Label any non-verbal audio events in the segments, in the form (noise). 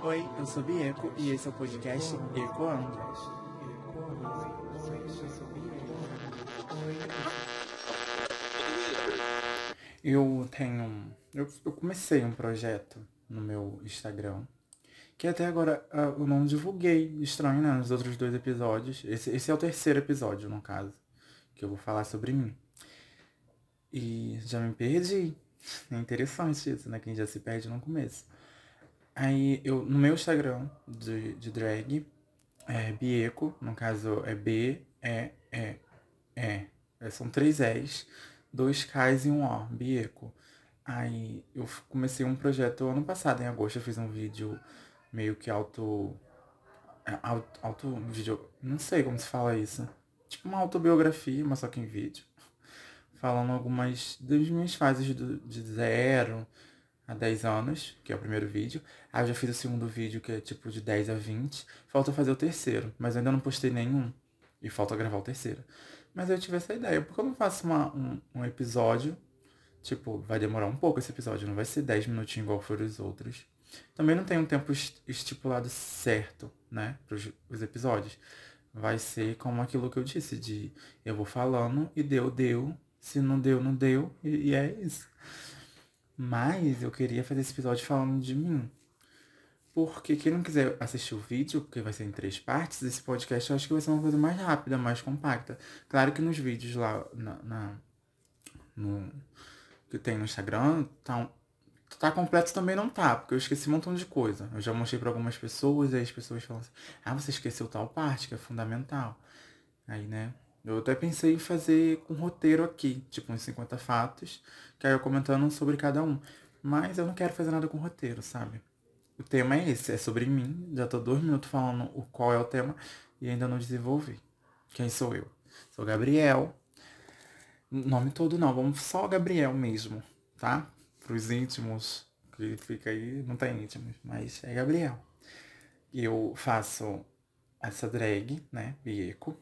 Oi, eu sou Bieco e esse é o podcast Ecoando. Eu tenho. Eu, eu comecei um projeto no meu Instagram que até agora uh, eu não divulguei. Estranho, né? Nos outros dois episódios. Esse, esse é o terceiro episódio, no caso, que eu vou falar sobre mim. E já me perdi. É interessante isso, né? Quem já se perde no começo. Aí eu, no meu Instagram de, de drag, é Bieco, no caso é B, E, E, E. São três Es, dois Ks e um O, Bieco. Aí eu comecei um projeto ano passado, em agosto, eu fiz um vídeo meio que auto. É, auto, auto vídeo. Não sei como se fala isso. Tipo uma autobiografia, mas só que em vídeo. (laughs) Falando algumas das minhas fases do, de zero a 10 anos, que é o primeiro vídeo. Aí eu já fiz o segundo vídeo, que é tipo de 10 a 20. Falta fazer o terceiro, mas ainda não postei nenhum. E falta gravar o terceiro. Mas eu tive essa ideia, porque eu não faço uma, um, um episódio. Tipo, vai demorar um pouco esse episódio, não vai ser 10 minutinhos igual foram os outros. Também não tem um tempo estipulado certo, né, para os episódios. Vai ser como aquilo que eu disse, de eu vou falando e deu, deu. Se não deu, não deu. E, e é isso. Mas eu queria fazer esse episódio falando de mim. Porque quem não quiser assistir o vídeo, porque vai ser em três partes, esse podcast eu acho que vai ser uma coisa mais rápida, mais compacta. Claro que nos vídeos lá na, na no, que tem no Instagram, tá, tá completo também não tá, porque eu esqueci um montão de coisa. Eu já mostrei para algumas pessoas, e as pessoas falam assim, ah, você esqueceu tal parte que é fundamental. Aí, né, eu até pensei em fazer com roteiro aqui, tipo uns 50 fatos, que aí eu comentando sobre cada um. Mas eu não quero fazer nada com roteiro, sabe? O tema é esse, é sobre mim. Já tô dois minutos falando o qual é o tema e ainda não desenvolvi. Quem sou eu? Sou Gabriel. Nome todo não, vamos só Gabriel mesmo, tá? Pros íntimos, que fica aí, não tem íntimos, mas é Gabriel. Eu faço essa drag, né? Bieco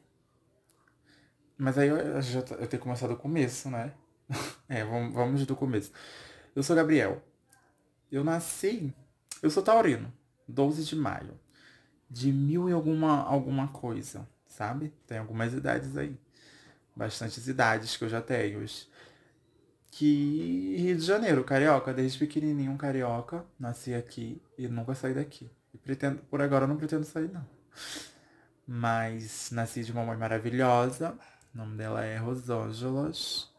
mas aí eu, já, eu tenho começado do começo, né? (laughs) é, vamos, vamos do começo. Eu sou Gabriel. Eu nasci. Eu sou taurino. 12 de maio. De mil e alguma, alguma coisa, sabe? Tem algumas idades aí. Bastantes idades que eu já tenho. Que Rio de Janeiro, carioca. Desde pequenininho, carioca. Nasci aqui e nunca saí daqui. E pretendo, por agora eu não pretendo sair, não. Mas nasci de uma mãe maravilhosa o nome dela é Rosângelas.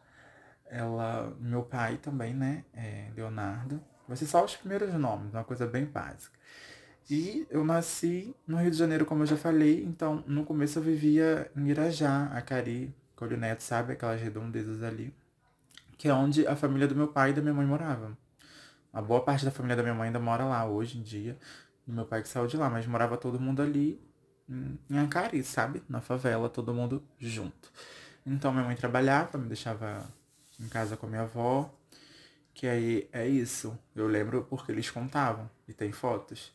Ela, meu pai também, né? É Leonardo. Vai ser só os primeiros nomes, uma coisa bem básica. E eu nasci no Rio de Janeiro, como eu já falei, então no começo eu vivia em Irajá, Acari, Colho Neto, sabe? Aquelas redondezas ali. Que é onde a família do meu pai e da minha mãe morava. A boa parte da família da minha mãe ainda mora lá hoje em dia. E meu pai que saiu de lá, mas morava todo mundo ali em Ancari, sabe? Na favela, todo mundo junto. Então minha mãe trabalhava, me deixava em casa com a minha avó. Que aí é isso. Eu lembro porque eles contavam e tem fotos.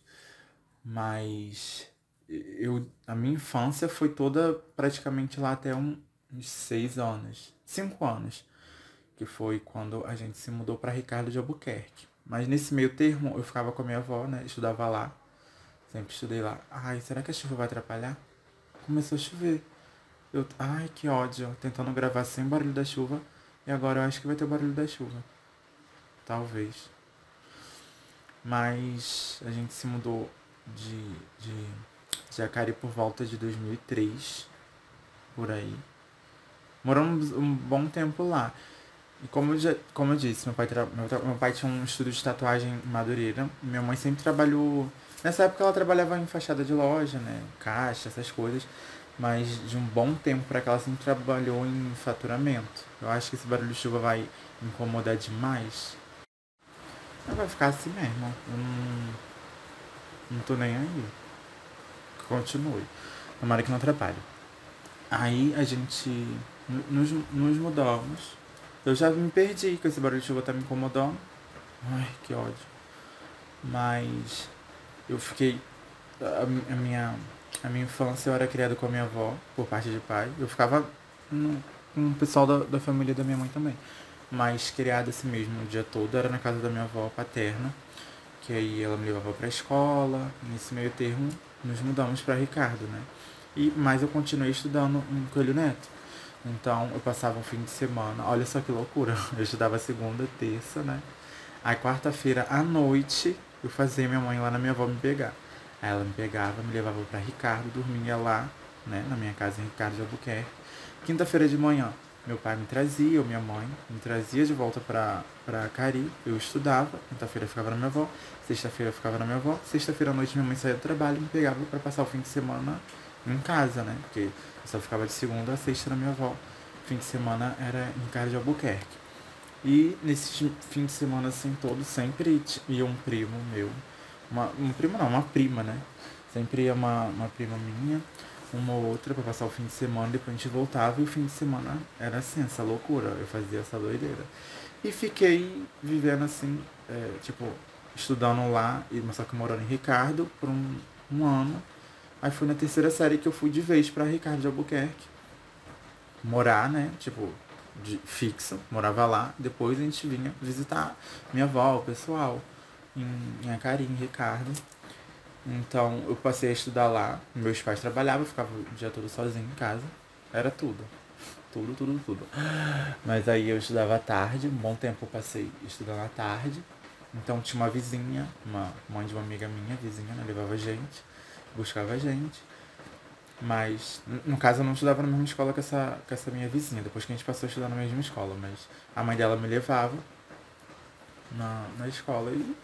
Mas eu a minha infância foi toda praticamente lá até um, uns seis anos. Cinco anos. Que foi quando a gente se mudou para Ricardo de Albuquerque. Mas nesse meio termo eu ficava com a minha avó, né? Estudava lá. Sempre estudei lá. Ai, será que a chuva vai atrapalhar? Começou a chover. Eu, ai, que ódio. Tentando gravar sem barulho da chuva. E agora eu acho que vai ter barulho da chuva. Talvez. Mas a gente se mudou de, de Jacari por volta de 2003. Por aí. Moramos um bom tempo lá. E como eu, já, como eu disse, meu pai, meu, meu pai tinha um estúdio de tatuagem em Madureira. Minha mãe sempre trabalhou Nessa época ela trabalhava em fachada de loja, né? Caixa, essas coisas. Mas de um bom tempo para cá ela sempre trabalhou em faturamento. Eu acho que esse barulho de chuva vai incomodar demais. Mas vai ficar assim mesmo. Eu não, não tô nem aí. Continue. Tomara que não atrapalhe. Aí a gente nos, nos mudamos. Eu já me perdi que esse barulho de chuva tá me incomodando. Ai, que ódio. Mas eu fiquei. A, a, minha, a minha infância eu era criado com a minha avó, por parte de pai. Eu ficava com o pessoal da, da família da minha mãe também. Mas criado assim mesmo o dia todo era na casa da minha avó paterna, que aí ela me levava pra escola. Nesse meio termo, nos mudamos para Ricardo, né? E, mas eu continuei estudando em Coelho Neto. Então eu passava um fim de semana, olha só que loucura. (laughs) Eu estudava segunda, terça, né? Aí quarta-feira à noite eu fazia minha mãe lá na minha avó me pegar. Aí ela me pegava, me levava para Ricardo, dormia lá, né, na minha casa em Ricardo de Albuquerque. Quinta-feira de manhã, meu pai me trazia, ou minha mãe me trazia de volta para pra Cari, eu estudava, quinta-feira ficava na minha avó, sexta-feira ficava na minha avó, sexta-feira à noite minha mãe saía do trabalho e me pegava para passar o fim de semana em casa, né? Porque eu só ficava de segunda a sexta na minha avó. Fim de semana era em casa de Albuquerque. E nesse fim de semana assim todo, sempre ia um primo meu. Uma, um primo não, uma prima, né? Sempre ia uma, uma prima minha, uma ou outra para passar o fim de semana, depois a gente voltava e o fim de semana era assim, essa loucura. Eu fazia essa doideira. E fiquei vivendo assim, é, tipo, estudando lá, mas só que morando em Ricardo por um, um ano Aí foi na terceira série que eu fui de vez para Ricardo de Albuquerque. Morar, né? Tipo, de fixo, morava lá. Depois a gente vinha visitar minha avó, o pessoal, em, em Acari, Ricardo. Então eu passei a estudar lá. Meus pais trabalhavam, ficava o dia todo sozinho em casa. Era tudo. Tudo, tudo, tudo. Mas aí eu estudava à tarde, um bom tempo eu passei estudando à tarde. Então tinha uma vizinha, uma mãe de uma amiga minha, vizinha, né? Levava gente buscava a gente. Mas, no caso, eu não estudava na mesma escola que essa, que essa minha vizinha, depois que a gente passou a estudar na mesma escola. Mas a mãe dela me levava na, na escola e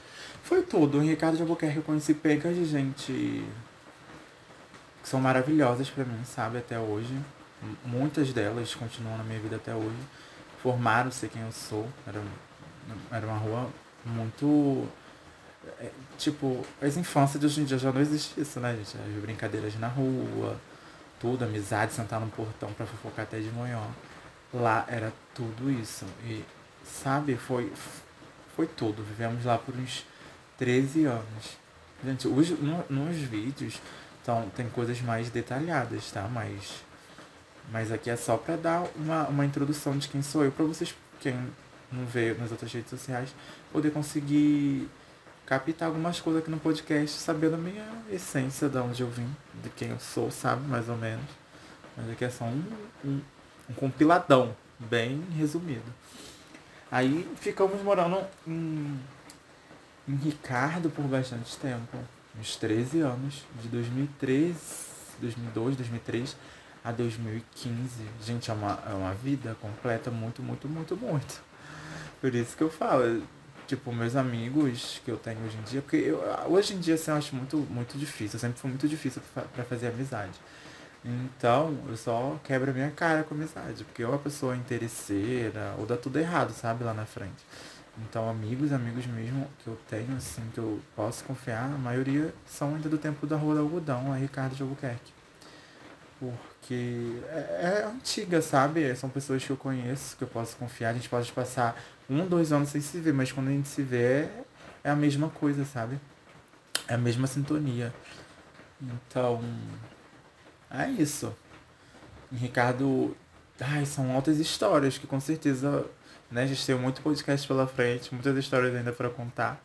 foi tudo. Em Ricardo de Albuquerque eu conheci pegas de gente que são maravilhosas para mim, sabe, até hoje. Muitas delas continuam na minha vida até hoje. Formaram ser quem eu sou. Era, era uma rua muito é, tipo, as infâncias de hoje em dia já não existe isso, né, gente? As brincadeiras na rua, tudo, amizade, sentar no portão pra fofocar até de manhã. Lá era tudo isso. E, sabe, foi, foi tudo. Vivemos lá por uns 13 anos. Gente, os, no, nos vídeos então, tem coisas mais detalhadas, tá? Mas, mas aqui é só pra dar uma, uma introdução de quem sou eu, pra vocês, quem não vê nas outras redes sociais, poder conseguir captar algumas coisas aqui no podcast, sabendo a minha essência, de onde eu vim, de quem eu sou, sabe, mais ou menos. Mas aqui é só um, um, um compiladão, bem resumido. Aí ficamos morando em, em Ricardo por bastante tempo, uns 13 anos, de 2013, 2002, 2003 a 2015. Gente, é uma, é uma vida completa muito, muito, muito, muito. Por isso que eu falo, tipo, meus amigos que eu tenho hoje em dia, porque eu, hoje em dia assim, eu acho muito, muito difícil, sempre foi muito difícil para fazer amizade. Então, eu só quebro a minha cara com amizade, porque ou a pessoa é interesseira, ou dá tudo errado, sabe, lá na frente. Então, amigos, amigos mesmo que eu tenho, assim, que eu posso confiar, a maioria são ainda do tempo da Rua do Algodão, a Ricardo de Albuquerque. Porque é, é antiga, sabe? São pessoas que eu conheço, que eu posso confiar, a gente pode passar um, dois anos sem se ver, mas quando a gente se vê é a mesma coisa, sabe? É a mesma sintonia. Então, é isso. Ricardo, ai, são altas histórias que com certeza, né, a gente tem muito podcast pela frente, muitas histórias ainda para contar.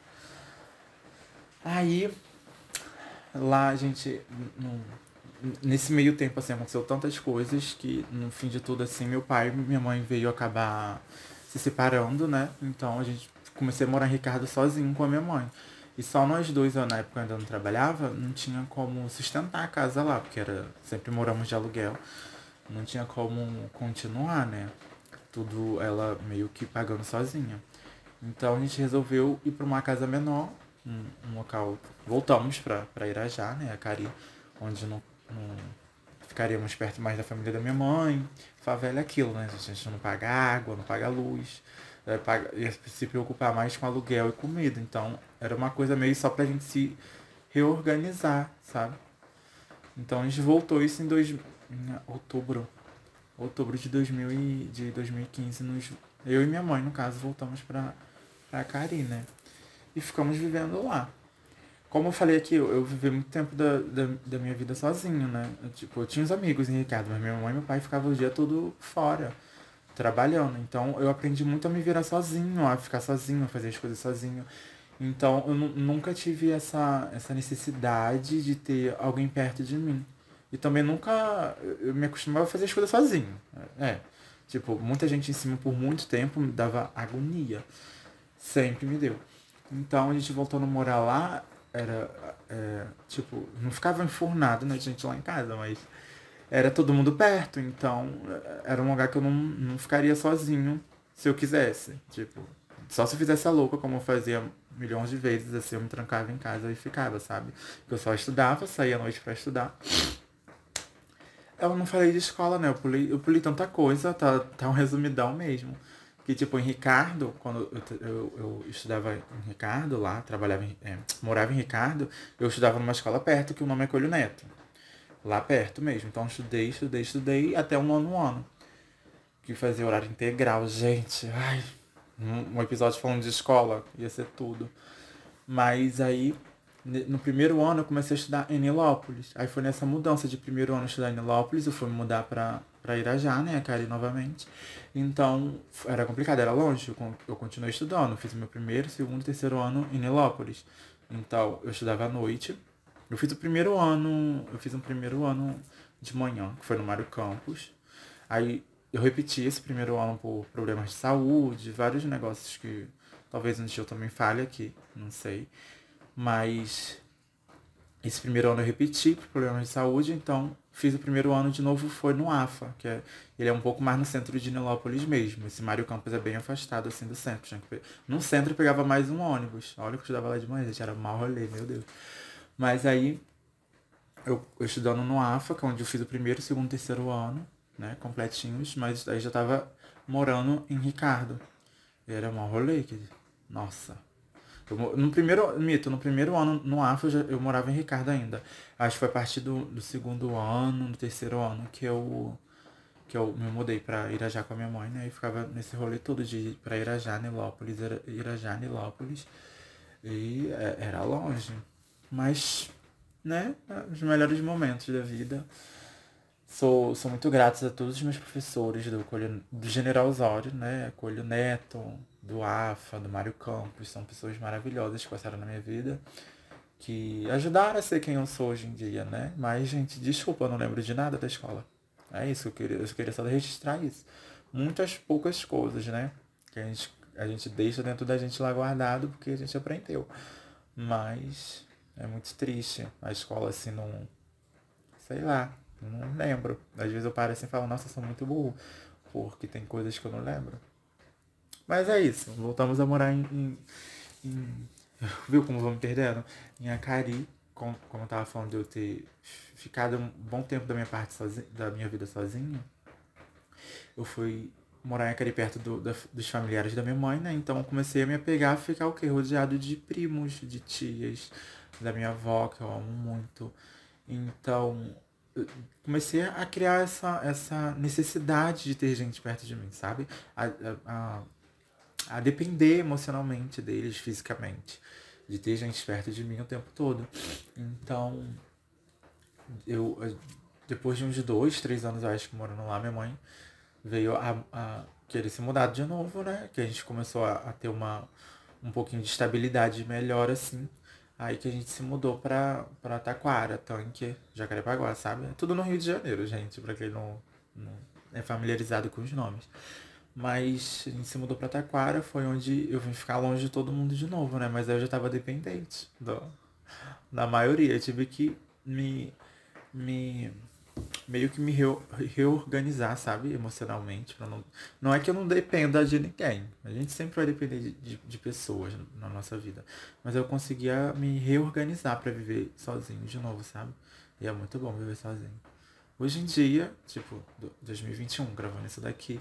Aí, lá a gente, nesse meio tempo, assim, aconteceu tantas coisas que no fim de tudo, assim, meu pai e minha mãe veio acabar se separando, né? Então a gente comecei a morar em Ricardo sozinho com a minha mãe. E só nós dois, eu na época ainda não trabalhava, não tinha como sustentar a casa lá, porque era sempre moramos de aluguel. Não tinha como continuar, né? Tudo ela meio que pagando sozinha. Então a gente resolveu ir para uma casa menor, um, um local. Voltamos para Irajá, né? A Cari, onde não, ficaríamos perto mais da família da minha mãe. Favela é aquilo, né? A gente não paga água, não paga luz, é, paga, ia se preocupar mais com aluguel e comida. Então, era uma coisa meio só pra gente se reorganizar, sabe? Então, a gente voltou isso em, dois, em outubro. Outubro de, 2000 e, de 2015. Nos, eu e minha mãe, no caso, voltamos pra, pra Cari, né? E ficamos vivendo lá como eu falei aqui, eu, eu vivi muito tempo da, da, da, minha vida sozinho, né? Eu, tipo, eu tinha os amigos em Ricardo, mas minha mãe e meu pai ficavam o dia todo fora, trabalhando. Então eu aprendi muito a me virar sozinho, a ficar sozinho, a fazer as coisas sozinho. Então eu nunca tive essa, essa necessidade de ter alguém perto de mim. E também nunca eu me acostumava a fazer as coisas sozinho. É. Tipo, muita gente em cima por muito tempo me dava agonia. Sempre me deu. Então a gente voltando a morar lá, era. É, tipo, não ficava enfurnado, né, gente lá em casa, mas era todo mundo perto, então era um lugar que eu não, não ficaria sozinho se eu quisesse. Tipo, só se eu fizesse a louca, como eu fazia milhões de vezes, assim, eu me trancava em casa e ficava, sabe? Eu só estudava, saía à noite para estudar. Eu não falei de escola, né? Eu pulei, eu pulei tanta coisa, tá, tá um resumidão mesmo. Que tipo, em Ricardo, quando eu, eu, eu estudava em Ricardo lá, trabalhava em, é, morava em Ricardo, eu estudava numa escola perto, que o nome é Coelho Neto. Lá perto mesmo. Então estudei, estudei, estudei até o nono ano. Que fazia horário integral, gente. Ai, um episódio falando de escola, ia ser tudo. Mas aí no primeiro ano eu comecei a estudar em Nilópolis. Aí foi nessa mudança de primeiro ano estudar em Nilópolis, eu fui mudar pra, pra Irajá, né, Cari, novamente. Então, era complicado, era longe, eu, eu continuei estudando. Fiz meu primeiro, segundo e terceiro ano em Nilópolis. Então, eu estudava à noite. Eu fiz o primeiro ano, eu fiz um primeiro ano de manhã, que foi no Mário Campos. Aí, eu repeti esse primeiro ano por problemas de saúde, vários negócios que talvez um dia eu também falhe aqui, não sei. Mas esse primeiro ano eu repeti por problemas de saúde, então fiz o primeiro ano de novo, foi no AFA, que é, ele é um pouco mais no centro de Nilópolis mesmo. Esse Mário Campos é bem afastado assim do centro. No centro eu pegava mais um ônibus. Olha que eu estudava lá de manhã, gente, era mal rolê, meu Deus. Mas aí, eu, eu estudando no AFA, que é onde eu fiz o primeiro, segundo, terceiro ano, né, completinhos, mas aí já tava morando em Ricardo. E era mal rolê, que, nossa, eu, no primeiro, mito, no primeiro ano no AFA eu, já, eu morava em Ricardo ainda. Acho que foi a partir do, do segundo ano, do terceiro ano que eu que eu me mudei para Irajá com a minha mãe, né? E ficava nesse rolê todo de ir pra Irajá, Nilópolis, Irajá, Nilópolis. E é, era longe. Mas, né? Os melhores momentos da vida. Sou, sou muito grato a todos os meus professores do, do General Osório, né? Colho Neto, do AFA, do Mário Campos, são pessoas maravilhosas que passaram na minha vida, que ajudaram a ser quem eu sou hoje em dia, né? Mas, gente, desculpa, eu não lembro de nada da escola. É isso, eu queria, eu queria só registrar isso. Muitas poucas coisas, né? Que a gente, a gente deixa dentro da gente lá guardado porque a gente aprendeu. Mas é muito triste. A escola, assim, não. Sei lá, não lembro. Às vezes eu paro assim e falo, nossa, eu sou muito burro. Porque tem coisas que eu não lembro. Mas é isso. Voltamos a morar em. em, em viu como me perdendo? Em Acari, como, como eu tava falando de eu ter ficado um bom tempo da minha parte sozinho, da minha vida sozinho. Eu fui morar em Acari perto do, da, dos familiares da minha mãe, né? Então comecei a me apegar a ficar o quê? Rodeado de primos, de tias, da minha avó, que eu amo muito. Então, comecei a criar essa, essa necessidade de ter gente perto de mim, sabe? A, a, a a depender emocionalmente deles, fisicamente. De ter gente perto de mim o tempo todo. Então, eu, depois de uns dois, três anos, eu acho que morando lá, minha mãe veio a, a querer se mudar de novo, né? Que a gente começou a, a, ter uma, um pouquinho de estabilidade melhor, assim. Aí que a gente se mudou pra, pra Taquara, Tanque, Jacarepaguá, sabe? É tudo no Rio de Janeiro, gente, pra quem não, não é familiarizado com os nomes. Mas a gente se mudou Taquara, foi onde eu vim ficar longe de todo mundo de novo, né? Mas aí eu já tava dependente do, da maioria. Eu tive que me. me meio que me reorganizar, sabe? Emocionalmente. Não, não é que eu não dependa de ninguém. A gente sempre vai depender de, de, de pessoas na nossa vida. Mas eu conseguia me reorganizar para viver sozinho de novo, sabe? E é muito bom viver sozinho. Hoje em dia, tipo, 2021, gravando isso daqui,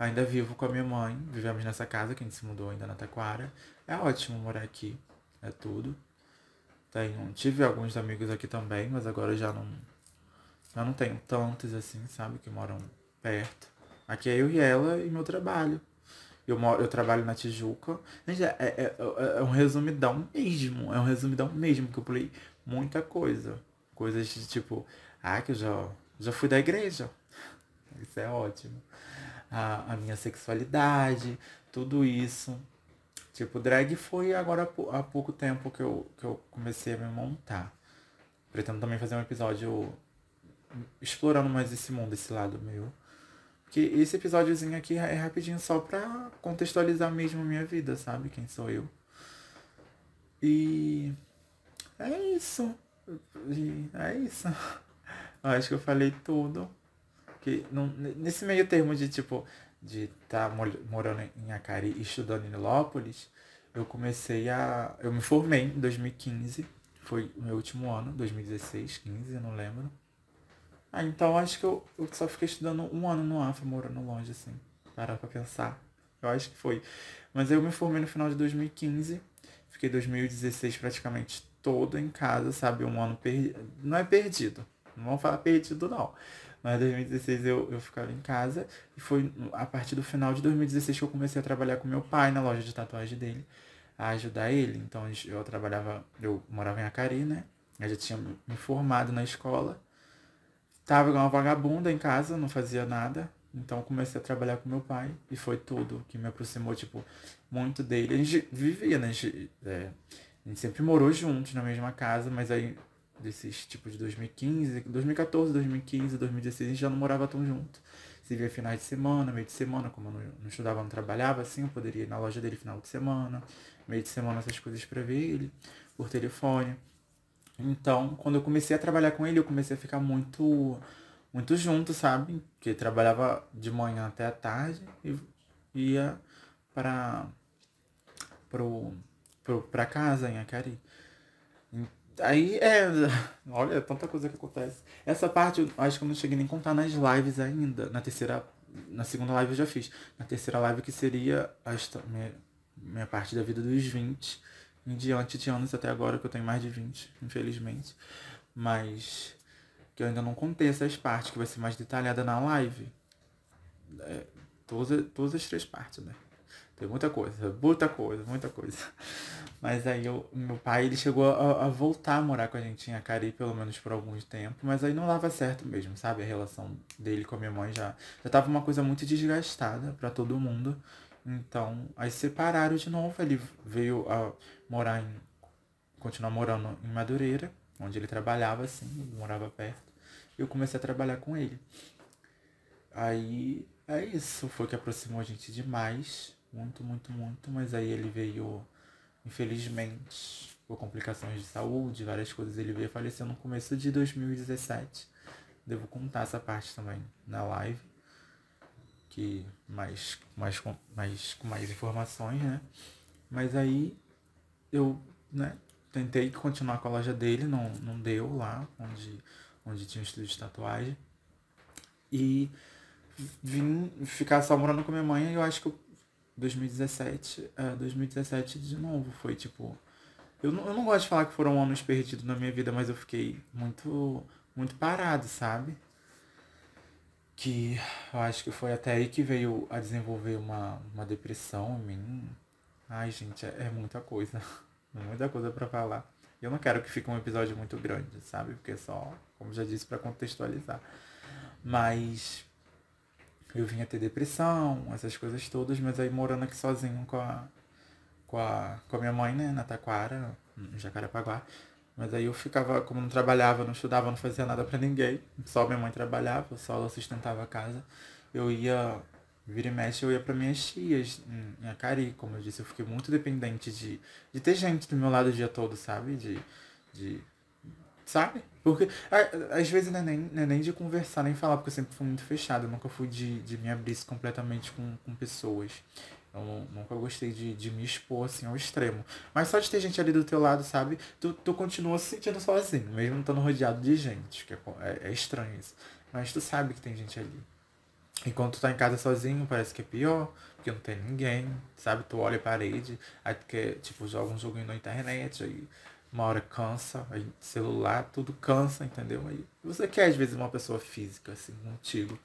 Ainda vivo com a minha mãe, vivemos nessa casa que a gente se mudou ainda na Taquara. É ótimo morar aqui, é tudo. Tenho, tive alguns amigos aqui também, mas agora já não, já não tenho tantos assim, sabe, que moram perto. Aqui é eu e ela e meu trabalho. Eu, moro, eu trabalho na Tijuca. Gente, é, é, é, é um resumidão mesmo. É um resumidão mesmo, que eu pulei muita coisa. Coisas de tipo, ah, que eu já, já fui da igreja. Isso é ótimo a, a minha sexualidade, tudo isso. Tipo, drag foi agora há pouco tempo que eu, que eu comecei a me montar. Pretendo também fazer um episódio explorando mais esse mundo, esse lado meu. Porque esse episódiozinho aqui é rapidinho só pra contextualizar mesmo a minha vida, sabe? Quem sou eu. E é isso. E é isso. (laughs) Eu acho que eu falei tudo. Que não, nesse meio termo de tipo, de estar tá morando em Acari e estudando em Nilópolis, eu comecei a. Eu me formei em 2015. Foi o meu último ano, 2016, 15, eu não lembro. Ah, então acho que eu, eu só fiquei estudando um ano no AFA, morando longe, assim. Parar pra pensar. Eu acho que foi. Mas eu me formei no final de 2015. Fiquei 2016 praticamente todo em casa, sabe? Um ano perdido. Não é perdido. Não vamos falar perdido, não. Mas em 2016 eu, eu ficava em casa. E foi a partir do final de 2016 que eu comecei a trabalhar com meu pai na loja de tatuagem dele. A ajudar ele. Então eu trabalhava. Eu morava em Acari, né? Eu já tinha me formado na escola. Tava igual uma vagabunda em casa, não fazia nada. Então comecei a trabalhar com meu pai e foi tudo que me aproximou, tipo, muito dele. A gente vivia, né? A gente, é, a gente sempre morou juntos na mesma casa, mas aí desses tipo de 2015, 2014, 2015, 2016, a gente já não morava tão junto. Se via finais de semana, meio de semana, como eu não, não estudava, não trabalhava, assim, eu poderia ir na loja dele final de semana, meio de semana essas coisas para ver ele, por telefone. Então, quando eu comecei a trabalhar com ele, eu comecei a ficar muito muito junto, sabe? Que trabalhava de manhã até a tarde e ia para pro, pro, pra casa em Acari. Aí é. (laughs) Olha, tanta coisa que acontece. Essa parte eu acho que eu não cheguei nem a contar nas lives ainda. Na terceira. Na segunda live eu já fiz. Na terceira live que seria a minha, minha parte da vida dos 20 em diante de anos até agora, que eu tenho mais de 20, infelizmente. Mas que eu ainda não contei essas partes, que vai ser mais detalhada na live. É, todas, todas as três partes, né? Tem muita coisa, muita coisa, muita coisa. (laughs) Mas aí eu, meu pai ele chegou a, a, voltar a morar com a gente em Acari, pelo menos por alguns tempo, mas aí não dava certo mesmo, sabe? A relação dele com a minha mãe já, já tava uma coisa muito desgastada para todo mundo. Então, aí separaram de novo, ele veio a morar em. continuar morando em Madureira, onde ele trabalhava assim, morava perto. E eu comecei a trabalhar com ele. Aí é isso, foi que aproximou a gente demais. Muito, muito, muito. Mas aí ele veio, infelizmente, por complicações de saúde, várias coisas, ele veio falecer no começo de 2017. Devo contar essa parte também na live que mais, mais, mais, com mais informações, né? Mas aí eu, né, tentei continuar com a loja dele, não, não deu lá, onde, onde tinha um estúdio de tatuagem. E vim ficar só morando com minha mãe e eu acho que 2017, é, 2017 de novo, foi tipo. Eu não, eu não gosto de falar que foram anos perdidos na minha vida, mas eu fiquei muito, muito parado, sabe? que eu acho que foi até aí que veio a desenvolver uma, uma depressão em mim. Ai, gente, é, é muita coisa. (laughs) muita coisa para falar. Eu não quero que fique um episódio muito grande, sabe? Porque é só, como já disse, para contextualizar. Mas eu vinha ter depressão, essas coisas todas, mas aí morando aqui sozinho com a, com a, com a minha mãe, né, na Taquara, no Jacarepaguá, mas aí eu ficava, como não trabalhava, não estudava, não fazia nada para ninguém. Só minha mãe trabalhava, só ela sustentava a casa. Eu ia, vira e mexe, eu ia para minhas tias em, Acari. Como eu disse, eu fiquei muito dependente de, de ter gente do meu lado o dia todo, sabe? De, de sabe? Porque às vezes não é, nem, não é nem de conversar, nem falar, porque eu sempre fui muito fechado. Eu nunca fui de, de me abrir completamente com, com pessoas. Eu nunca gostei de, de me expor assim ao extremo. Mas só de ter gente ali do teu lado, sabe? Tu, tu continua se sentindo sozinho, mesmo estando rodeado de gente. Que é, é, é, estranho isso. Mas tu sabe que tem gente ali. Enquanto tu tá em casa sozinho, parece que é pior, porque não tem ninguém, sabe? Tu olha a parede, aí tu quer, tipo, joga um joguinho na internet, aí uma hora cansa, celular, tudo cansa, entendeu? Aí você quer às vezes uma pessoa física, assim, contigo.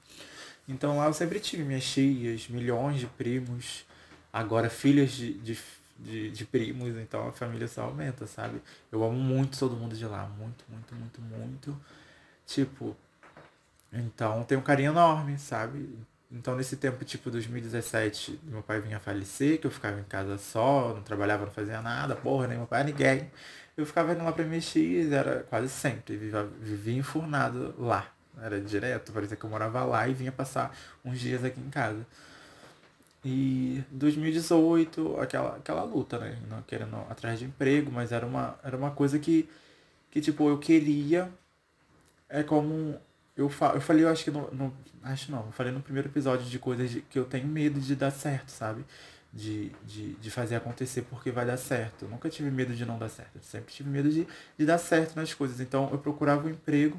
Então lá eu sempre tive minhas tias, milhões de primos, Agora, filhas de, de, de, de, primos, então a família só aumenta, sabe? Eu amo muito todo mundo de lá. Muito, muito, muito, muito. Tipo. Então tem um carinho enorme, sabe? Então nesse tempo, tipo 2017, meu pai vinha falecer, que eu ficava em casa só, não trabalhava, não fazia nada, porra, nem meu pai, ninguém. Eu ficava indo lá pra MX, era quase sempre, vivia, vivia enfurnado lá. Era direto, parecia que eu morava lá e vinha passar uns dias aqui em casa. E 2018, aquela, aquela luta, né? Não querendo atrás de emprego, mas era uma, era uma coisa que, que, tipo, eu queria. É como. Eu, fa eu falei, eu acho que no, no. Acho não, eu falei no primeiro episódio de coisas de, que eu tenho medo de dar certo, sabe? De, de, de fazer acontecer porque vai dar certo. Eu nunca tive medo de não dar certo. Eu sempre tive medo de, de dar certo nas coisas. Então eu procurava um emprego,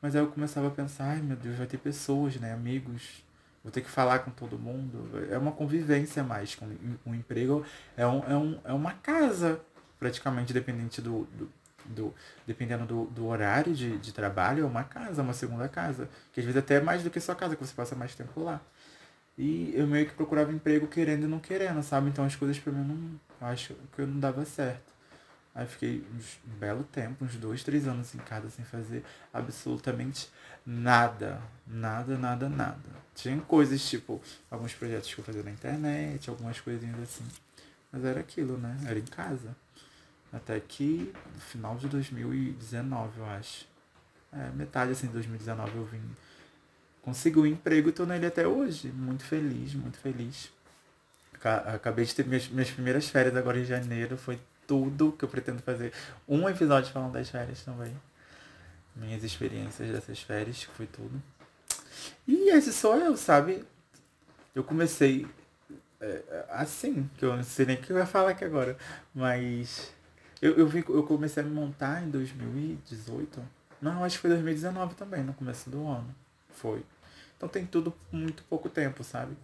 mas aí eu começava a pensar, ai meu Deus, vai ter pessoas, né? Amigos vou ter que falar com todo mundo. É uma convivência mais. Com um emprego é, um, é, um, é uma casa, praticamente, dependente do, do, do dependendo do, do horário de, de trabalho, é uma casa, uma segunda casa. Que às vezes até é mais do que sua casa, que você passa mais tempo lá. E eu meio que procurava emprego querendo e não querendo, sabe? Então as coisas pra mim não. Eu acho que não dava certo. Aí fiquei um belo tempo, uns dois, três anos em casa sem fazer absolutamente nada. Nada, nada, nada. Tinha coisas tipo, alguns projetos que eu fazia na internet, algumas coisinhas assim. Mas era aquilo, né? Era em casa. Até que no final de 2019, eu acho. É, metade assim de 2019 eu vim. Consegui um emprego e tô nele até hoje. Muito feliz, muito feliz. Acabei de ter minhas, minhas primeiras férias agora em janeiro. Foi tudo que eu pretendo fazer. Um episódio falando das férias também. Minhas experiências dessas férias, foi tudo. E esse sou eu, sabe? Eu comecei é, assim, que eu não sei nem o que eu ia falar aqui agora. Mas eu, eu, vim, eu comecei a me montar em 2018. Não, acho que foi 2019 também, no começo do ano. Foi. Então tem tudo muito pouco tempo, sabe?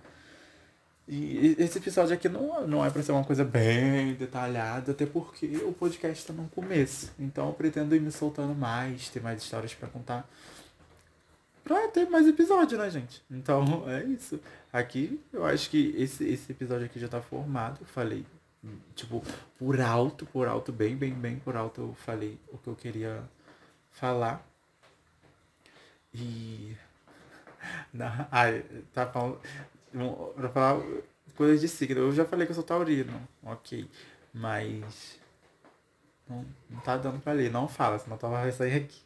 E esse episódio aqui não, não é para ser uma coisa bem detalhada, até porque o podcast está no começo. Então eu pretendo ir me soltando mais, ter mais histórias para contar. Pra ter mais episódio, né, gente? Então (laughs) é isso. Aqui eu acho que esse, esse episódio aqui já tá formado. Eu falei, tipo, por alto, por alto, bem, bem, bem por alto, eu falei o que eu queria falar. E. Ai, tá falando pra falar coisas de signo. Eu já falei que eu sou taurino, ok. Mas. Não, não tá dando pra ler. Não fala, senão tava vai sair aqui.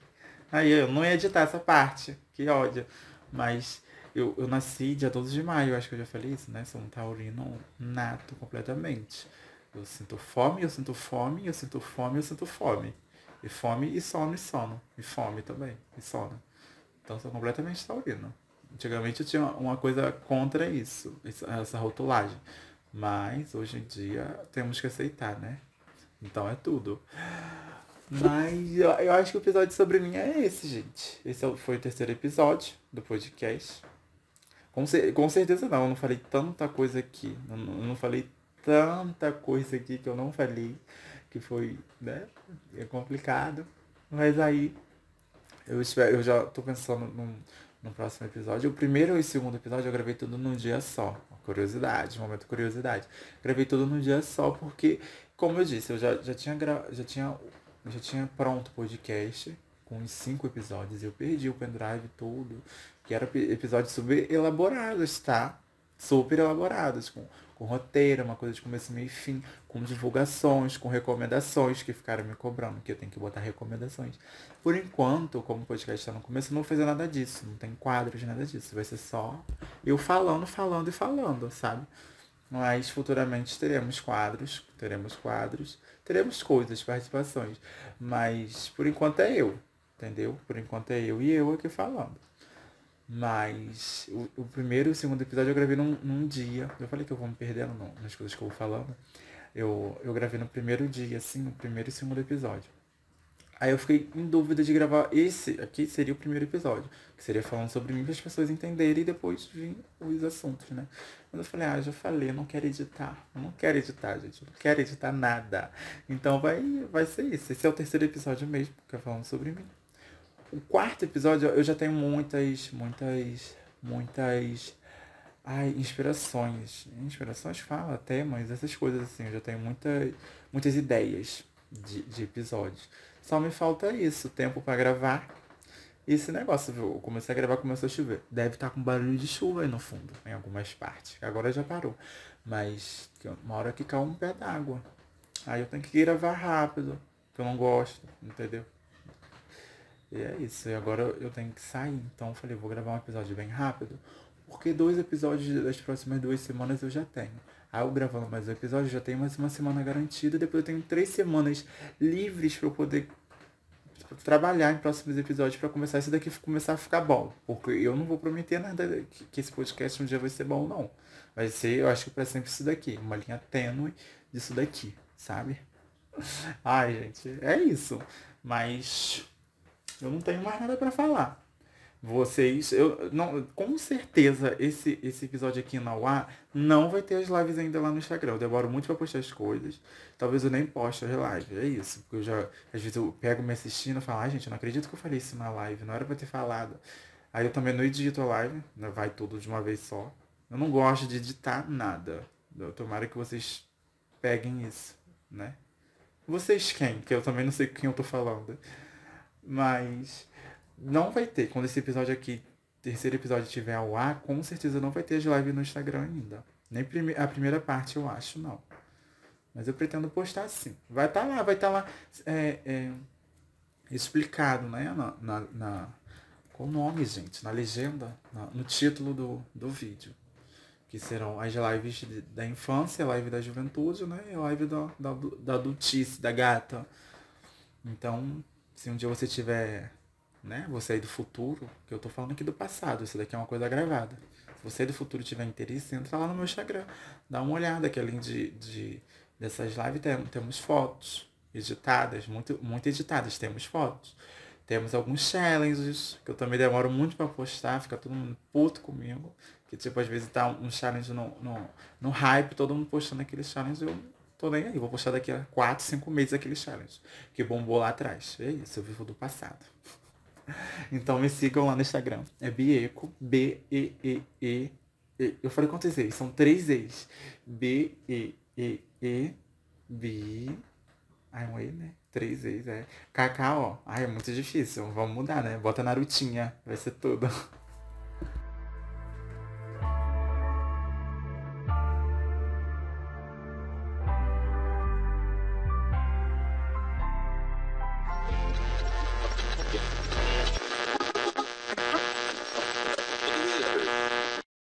Aí eu não ia editar essa parte. Que ódio. Mas eu, eu nasci dia 12 de maio, acho que eu já falei isso, né? Sou um taurino nato completamente. Eu sinto fome, eu sinto fome, eu sinto fome, eu sinto fome. E fome e sono e sono. E fome também. E sono. Então sou completamente taurino. Antigamente eu tinha uma coisa contra isso, essa rotulagem. Mas hoje em dia temos que aceitar, né? Então é tudo. Mas eu, eu acho que o episódio sobre mim é esse, gente. Esse é foi o terceiro episódio do podcast. Com, com certeza não, eu não falei tanta coisa aqui. Eu não, eu não falei tanta coisa aqui que eu não falei. Que foi, né? É complicado. Mas aí eu espero, eu já tô pensando num, no próximo episódio. O primeiro e o segundo episódio eu gravei tudo num dia só. Curiosidade, momento curiosidade. Gravei tudo num dia só porque, como eu disse, eu já, já tinha gra... já tinha já tinha pronto o podcast com os cinco episódios. Eu perdi o pendrive todo, que era episódios super elaborados, tá? Super elaborados, com com roteiro, uma coisa de começo, meio e fim, com divulgações, com recomendações que ficaram me cobrando, que eu tenho que botar recomendações. Por enquanto, como o podcast está no começo, não fazer nada disso, não tem quadros, nada disso. Vai ser só eu falando, falando e falando, sabe? Mas futuramente teremos quadros, teremos quadros, teremos coisas, participações. Mas por enquanto é eu, entendeu? Por enquanto é eu e eu aqui falando. Mas o, o, primeiro e o segundo episódio eu gravei num, num dia. Eu falei que eu vou me perdendo no, nas coisas que eu vou falando. Eu, eu gravei no primeiro dia, assim, no primeiro e segundo episódio. Aí eu fiquei em dúvida de gravar esse aqui seria o primeiro episódio, que seria falando sobre mim para as pessoas entenderem e depois vir os assuntos, né? Mas eu falei, ah, já falei, eu não quero editar. Eu não quero editar, gente. Eu não quero editar nada. Então vai, vai ser isso. Esse é o terceiro episódio mesmo, que é falando sobre mim. O quarto episódio eu já tenho muitas, muitas, muitas ai, inspirações. Inspirações fala, temas, essas coisas assim. Eu já tenho muita, muitas ideias de, de episódios. Só me falta isso, tempo para gravar. esse negócio, viu? Eu comecei a gravar, começou a chover. Deve estar tá com barulho de chuva aí no fundo, em algumas partes. Agora já parou. Mas uma hora que cai um pé d'água. Aí eu tenho que gravar rápido, que eu não gosto, entendeu? E é isso. E agora eu tenho que sair. Então eu falei, vou gravar um episódio bem rápido. Porque dois episódios das próximas duas semanas eu já tenho. Aí eu gravando mais um episódio, já tenho mais uma semana garantida. Depois eu tenho três semanas livres para eu poder trabalhar em próximos episódios para começar isso daqui começar a ficar bom. Porque eu não vou prometer nada que, esse podcast um dia vai ser bom, não. Vai ser, eu acho que para sempre isso daqui. Uma linha tênue disso daqui, sabe? (laughs) Ai, gente, é isso. Mas eu não tenho mais nada para falar. Vocês, eu não, com certeza esse esse episódio aqui na UA não vai ter as lives ainda lá no Instagram. Eu demoro muito para postar as coisas. Talvez eu nem poste as lives. É isso, porque eu já às vezes eu pego me assistindo e falo: "Ai, gente, eu não acredito que eu falei isso na live, não era para ter falado". Aí eu também não edito a live, né? vai tudo de uma vez só. Eu não gosto de editar nada. Eu tomara que vocês peguem isso, né? Vocês quem? Que eu também não sei com quem eu tô falando. Mas não vai ter. Quando esse episódio aqui, terceiro episódio tiver ao ar, com certeza não vai ter as lives no Instagram ainda. Nem prime a primeira parte, eu acho, não. Mas eu pretendo postar sim. Vai estar tá lá, vai estar tá lá é, é, explicado, né? Na, na, na, o nome, gente, na legenda, na, no título do, do vídeo. Que serão as lives de, da infância, live da juventude, né? E live da, da, da adultice, da gata. Então, se um dia você tiver né? Você aí do futuro, que eu tô falando aqui do passado, isso daqui é uma coisa gravada. Se você do futuro tiver interesse, entra lá no meu Instagram, dá uma olhada, que além de, de dessas lives tem, temos fotos editadas, muito, muito editadas, temos fotos. Temos alguns challenges, que eu também demoro muito para postar, fica todo mundo puto comigo. Que tipo, às vezes tá um challenge no, no, no hype, todo mundo postando aquele challenge, eu tô nem aí, vou postar daqui a 4, 5 meses aquele challenge. Que bombou lá atrás. É isso, eu vivo do passado. (laughs) Então me sigam lá no Instagram. É Bieco, B-E-E-E. Eu falei quantas vezes? São três E's. B-E-E-E, B. Ai, um E, né? Três E's, é. K-K-O. Ai, é muito difícil. Vamos mudar, né? Bota Narutinha. Vai ser tudo. (laughs)